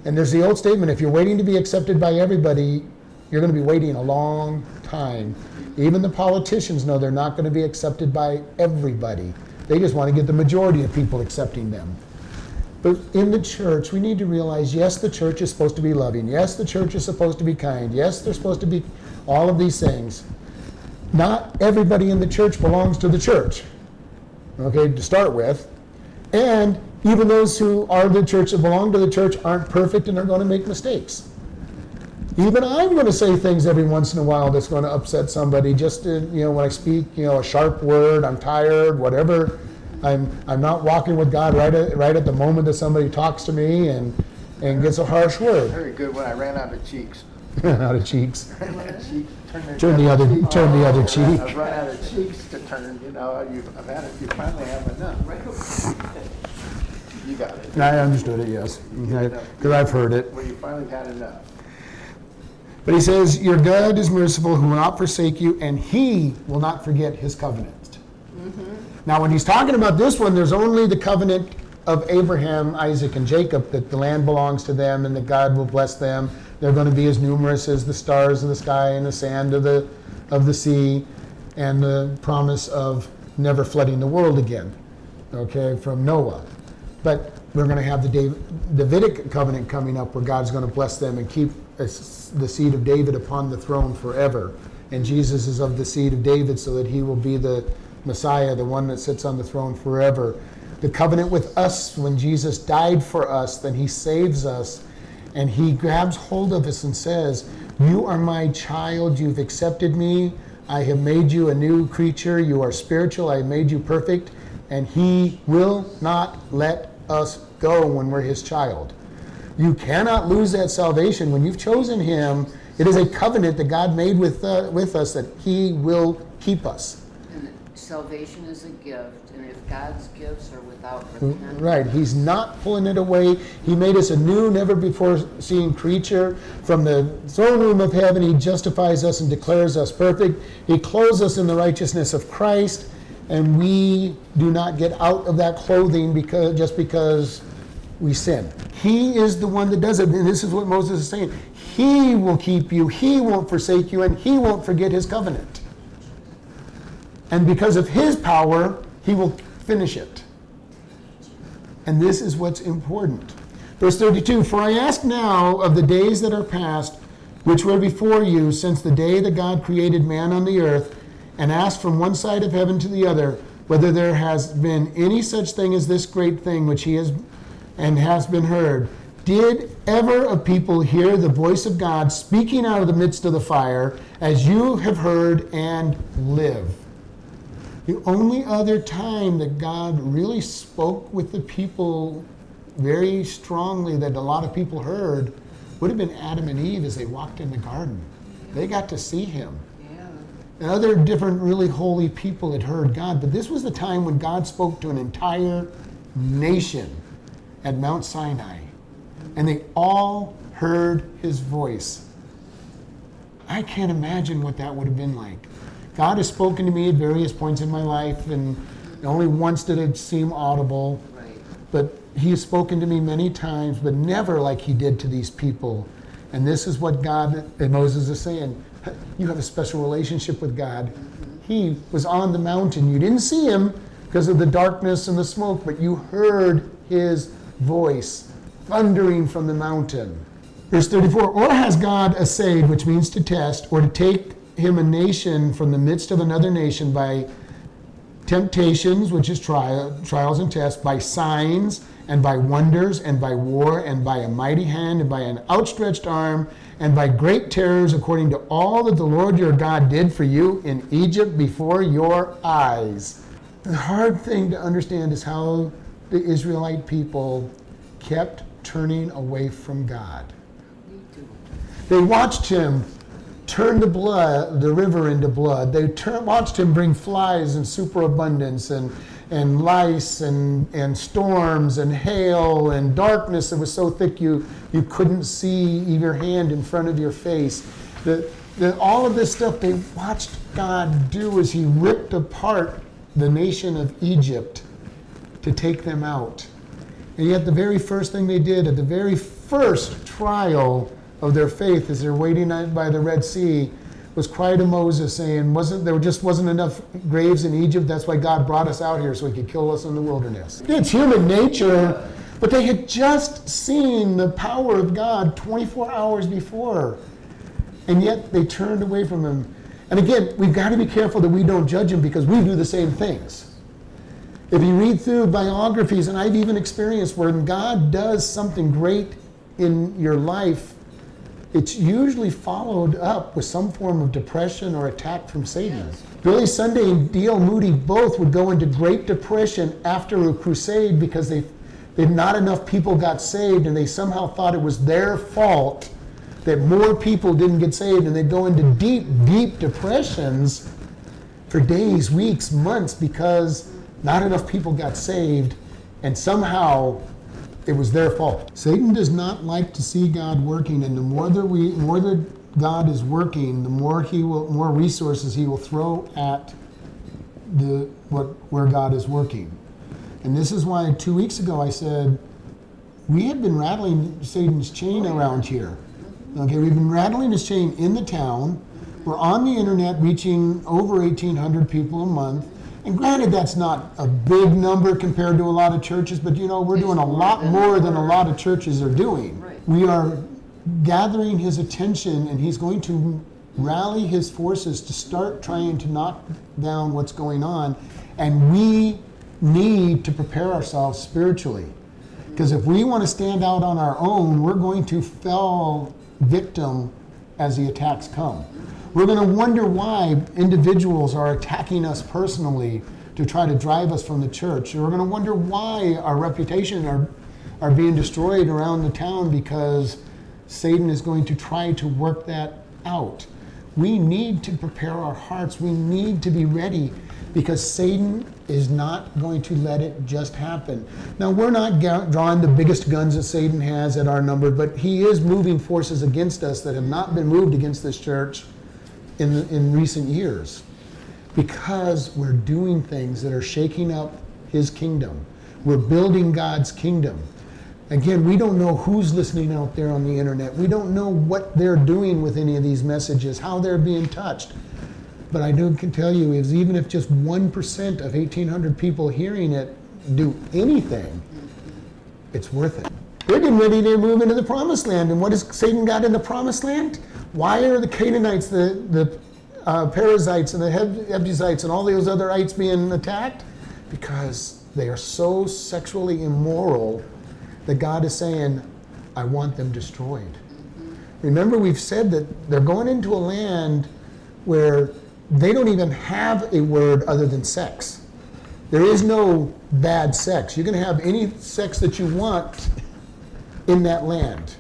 And there's the old statement if you're waiting to be accepted by everybody, you're going to be waiting a long time. Even the politicians know they're not going to be accepted by everybody. They just want to get the majority of people accepting them. But in the church, we need to realize yes, the church is supposed to be loving. Yes, the church is supposed to be kind. Yes, they're supposed to be all of these things not everybody in the church belongs to the church, okay, to start with. And even those who are the church that belong to the church aren't perfect and are going to make mistakes. Even I'm going to say things every once in a while that's going to upset somebody. Just you know, when I speak, you know, a sharp word, I'm tired, whatever. I'm I'm not walking with God right at right at the moment that somebody talks to me and and gets a harsh word. Very good when I ran out of cheeks. out of cheeks. Cheek, turn, Turn the other turn the other I've cheek. run out of cheeks to turn, you know, you've, I've had it, you finally have enough. You got it. I understood it, yes, because I've heard it. Well, you finally had enough. But he says, Your God is merciful, who will not forsake you, and he will not forget his covenant. Mm-hmm. Now, when he's talking about this one, there's only the covenant of Abraham, Isaac, and Jacob that the land belongs to them and that God will bless them. They're going to be as numerous as the stars of the sky and the sand of the, of the sea, and the promise of never flooding the world again, okay, from Noah. But we're going to have the Dav- Davidic covenant coming up where God's going to bless them and keep the seed of David upon the throne forever. And Jesus is of the seed of David so that he will be the Messiah, the one that sits on the throne forever. The covenant with us, when Jesus died for us, then he saves us and he grabs hold of us and says, You are my child, you've accepted me, I have made you a new creature, you are spiritual, I made you perfect, and he will not let us go when we're his child. You cannot lose that salvation. When you've chosen him, it is a covenant that God made with, uh, with us that he will keep us. Salvation is a gift, and if God's gifts are without repentance. Right, he's not pulling it away. He made us a new, never before seen creature. From the throne room of heaven, he justifies us and declares us perfect. He clothes us in the righteousness of Christ, and we do not get out of that clothing because just because we sin. He is the one that does it. And this is what Moses is saying. He will keep you, He won't forsake you, and He won't forget His covenant. And because of His power, He will finish it. And this is what's important. Verse 32 For I ask now of the days that are past, which were before you, since the day that God created man on the earth, and ask from one side of heaven to the other, whether there has been any such thing as this great thing which he has and has been heard. Did ever a people hear the voice of God speaking out of the midst of the fire, as you have heard and live? The only other time that God really spoke with the people very strongly that a lot of people heard would have been Adam and Eve as they walked in the garden. They got to see him. Yeah. And other different really holy people had heard God, but this was the time when God spoke to an entire nation at Mount Sinai, and they all heard his voice. I can't imagine what that would have been like. God has spoken to me at various points in my life, and only once did it seem audible. Right. But he has spoken to me many times, but never like he did to these people. And this is what God and Moses is saying. You have a special relationship with God. He was on the mountain. You didn't see him because of the darkness and the smoke, but you heard his voice thundering from the mountain. Verse 34 Or has God assayed, which means to test, or to take him a nation from the midst of another nation by temptations, which is trial, trials and tests, by signs and by wonders and by war and by a mighty hand and by an outstretched arm and by great terrors, according to all that the Lord your God did for you in Egypt before your eyes. The hard thing to understand is how the Israelite people kept turning away from God. They watched him turn the blood, the river into blood. They watched him bring flies in superabundance and, and lice and, and storms and hail and darkness that was so thick you, you couldn't see your hand in front of your face. The, the, all of this stuff they watched God do as he ripped apart the nation of Egypt to take them out. And yet, the very first thing they did at the very first trial of their faith as they're waiting by the Red Sea was cry to Moses saying, wasn't, there just wasn't enough graves in Egypt. That's why God brought us out here so he could kill us in the wilderness. It's human nature, but they had just seen the power of God 24 hours before. And yet they turned away from him. And again, we've got to be careful that we don't judge him because we do the same things. If you read through biographies, and I've even experienced where God does something great in your life, it's usually followed up with some form of depression or attack from Satan. Yes. Billy Sunday and D.L. Moody both would go into great depression after a crusade because they, they not enough people got saved and they somehow thought it was their fault that more people didn't get saved and they'd go into deep, deep depressions for days, weeks, months because not enough people got saved, and somehow it was their fault. Satan does not like to see God working, and the more that we, more that God is working, the more he will, more resources he will throw at the what where God is working. And this is why two weeks ago I said we had been rattling Satan's chain around here. Okay, we've been rattling his chain in the town. We're on the internet reaching over 1,800 people a month. And granted, that's not a big number compared to a lot of churches, but you know, we're doing a lot more than a lot of churches are doing. We are gathering his attention and he's going to rally his forces to start trying to knock down what's going on. And we need to prepare ourselves spiritually. Because if we want to stand out on our own, we're going to fall victim as the attacks come. We're going to wonder why individuals are attacking us personally to try to drive us from the church. We're going to wonder why our reputation are, are being destroyed around the town because Satan is going to try to work that out. We need to prepare our hearts. We need to be ready because Satan is not going to let it just happen. Now, we're not ga- drawing the biggest guns that Satan has at our number, but he is moving forces against us that have not been moved against this church in, in recent years because we're doing things that are shaking up his kingdom. We're building God's kingdom. Again, we don't know who's listening out there on the internet. We don't know what they're doing with any of these messages, how they're being touched. But I do can tell you is even if just 1% of 1,800 people hearing it do anything, it's worth it. They're getting ready to move into the promised land. And what has Satan got in the promised land? Why are the Canaanites, the, the uh, Perizzites, and the Jebusites, and all those other ites being attacked? Because they are so sexually immoral that God is saying, I want them destroyed. Remember, we've said that they're going into a land where they don't even have a word other than sex. There is no bad sex. You can have any sex that you want in that land.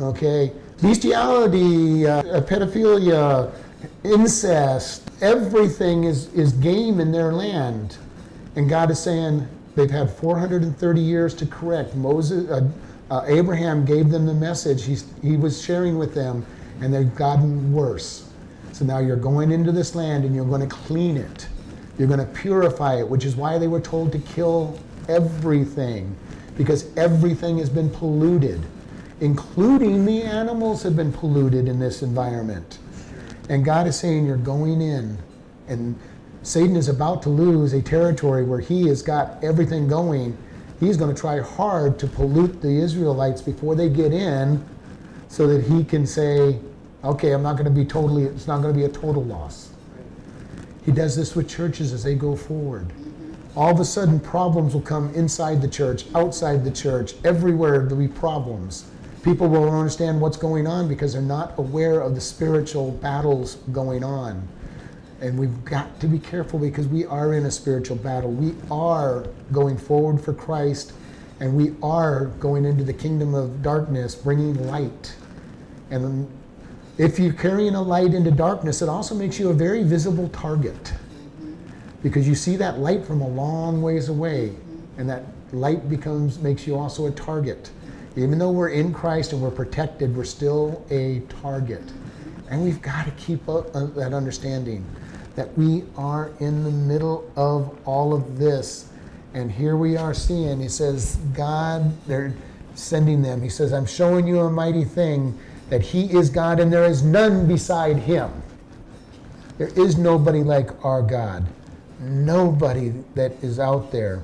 Okay? Bestiality, uh, pedophilia, incest, everything is, is game in their land. And God is saying they've had 430 years to correct. Moses, uh, uh, Abraham gave them the message. He's, he was sharing with them, and they've gotten worse. So now you're going into this land and you're going to clean it. You're going to purify it, which is why they were told to kill everything, because everything has been polluted, including the animals have been polluted in this environment. And God is saying, You're going in. And Satan is about to lose a territory where he has got everything going. He's going to try hard to pollute the Israelites before they get in so that he can say, okay, I'm not going to be totally, it's not going to be a total loss. He does this with churches as they go forward. All of a sudden, problems will come inside the church, outside the church, everywhere there'll be problems. People will understand what's going on because they're not aware of the spiritual battles going on. And we've got to be careful because we are in a spiritual battle. We are going forward for Christ and we are going into the kingdom of darkness, bringing light. And if you're carrying a light into darkness, it also makes you a very visible target because you see that light from a long ways away, and that light becomes makes you also a target. Even though we're in Christ and we're protected, we're still a target. And we've got to keep uh, that understanding that we are in the middle of all of this. And here we are seeing, he says, God, they're sending them. He says, I'm showing you a mighty thing that He is God and there is none beside Him. There is nobody like our God. Nobody that is out there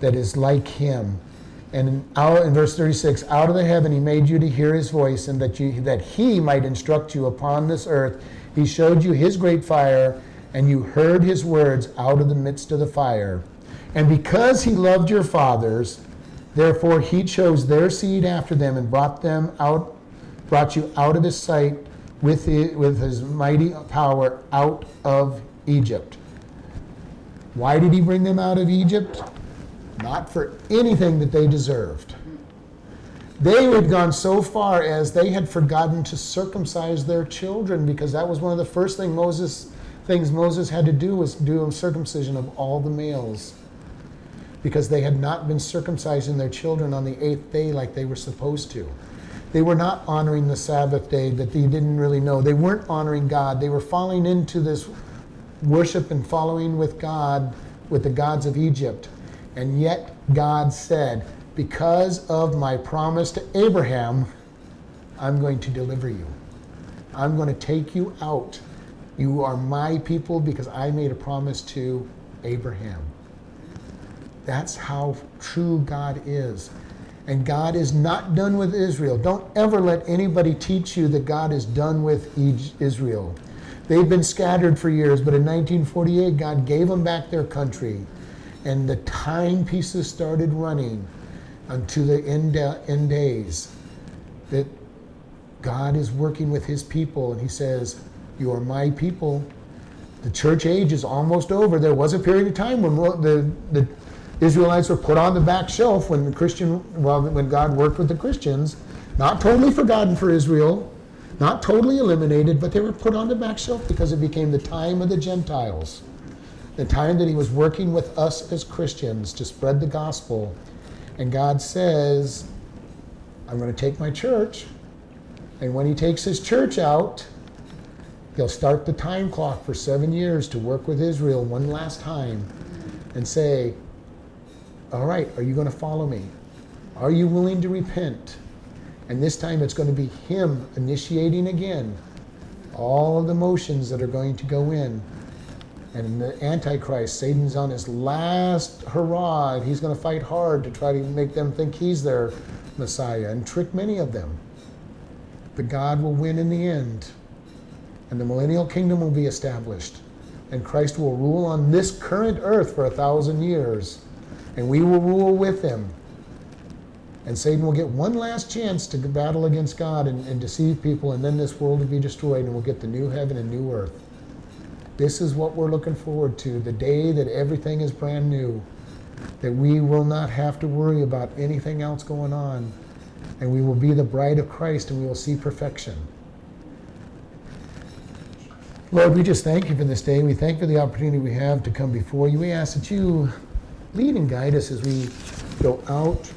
that is like Him. And in, out, in verse 36, out of the heaven He made you to hear His voice, and that, you, that He might instruct you upon this earth. He showed you His great fire, and you heard His words out of the midst of the fire. And because He loved your fathers, therefore He chose their seed after them and brought them out brought you out of his sight with, with his mighty power out of Egypt. Why did he bring them out of Egypt? Not for anything that they deserved. They had gone so far as they had forgotten to circumcise their children because that was one of the first thing Moses, things Moses had to do was do a circumcision of all the males because they had not been circumcising their children on the eighth day like they were supposed to. They were not honoring the Sabbath day that they didn't really know. They weren't honoring God. They were falling into this worship and following with God, with the gods of Egypt. And yet God said, Because of my promise to Abraham, I'm going to deliver you. I'm going to take you out. You are my people because I made a promise to Abraham. That's how true God is. And God is not done with Israel. Don't ever let anybody teach you that God is done with Israel. They've been scattered for years, but in 1948, God gave them back their country. And the time pieces started running unto the end, uh, end days. That God is working with his people, and he says, You are my people. The church age is almost over. There was a period of time when the, the Israelites were put on the back shelf when the Christian, well, when God worked with the Christians, not totally forgotten for Israel, not totally eliminated, but they were put on the back shelf because it became the time of the Gentiles, the time that He was working with us as Christians to spread the gospel. And God says, I'm going to take my church, and when He takes His church out, He'll start the time clock for seven years to work with Israel one last time and say, all right, are you going to follow me? Are you willing to repent? And this time it's going to be Him initiating again all of the motions that are going to go in. And the Antichrist, Satan's on his last hurrah, and he's going to fight hard to try to make them think he's their Messiah and trick many of them. But God will win in the end, and the millennial kingdom will be established, and Christ will rule on this current earth for a thousand years and we will rule with him. And Satan will get one last chance to battle against God and, and deceive people, and then this world will be destroyed, and we'll get the new heaven and new earth. This is what we're looking forward to the day that everything is brand new, that we will not have to worry about anything else going on, and we will be the bride of Christ and we will see perfection. Lord, we just thank you for this day. We thank you for the opportunity we have to come before you. We ask that you lead and guide us as we go out.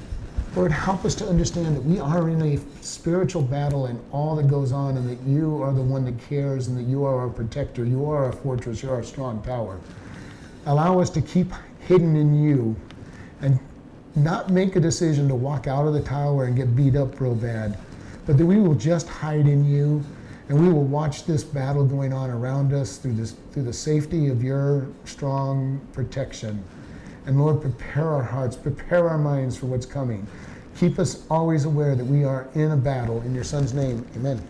Lord, help us to understand that we are in a spiritual battle and all that goes on, and that you are the one that cares, and that you are our protector. You are our fortress. You are our strong tower. Allow us to keep hidden in you and not make a decision to walk out of the tower and get beat up real bad, but that we will just hide in you and we will watch this battle going on around us through, this, through the safety of your strong protection. And Lord, prepare our hearts, prepare our minds for what's coming. Keep us always aware that we are in a battle. In your Son's name, amen.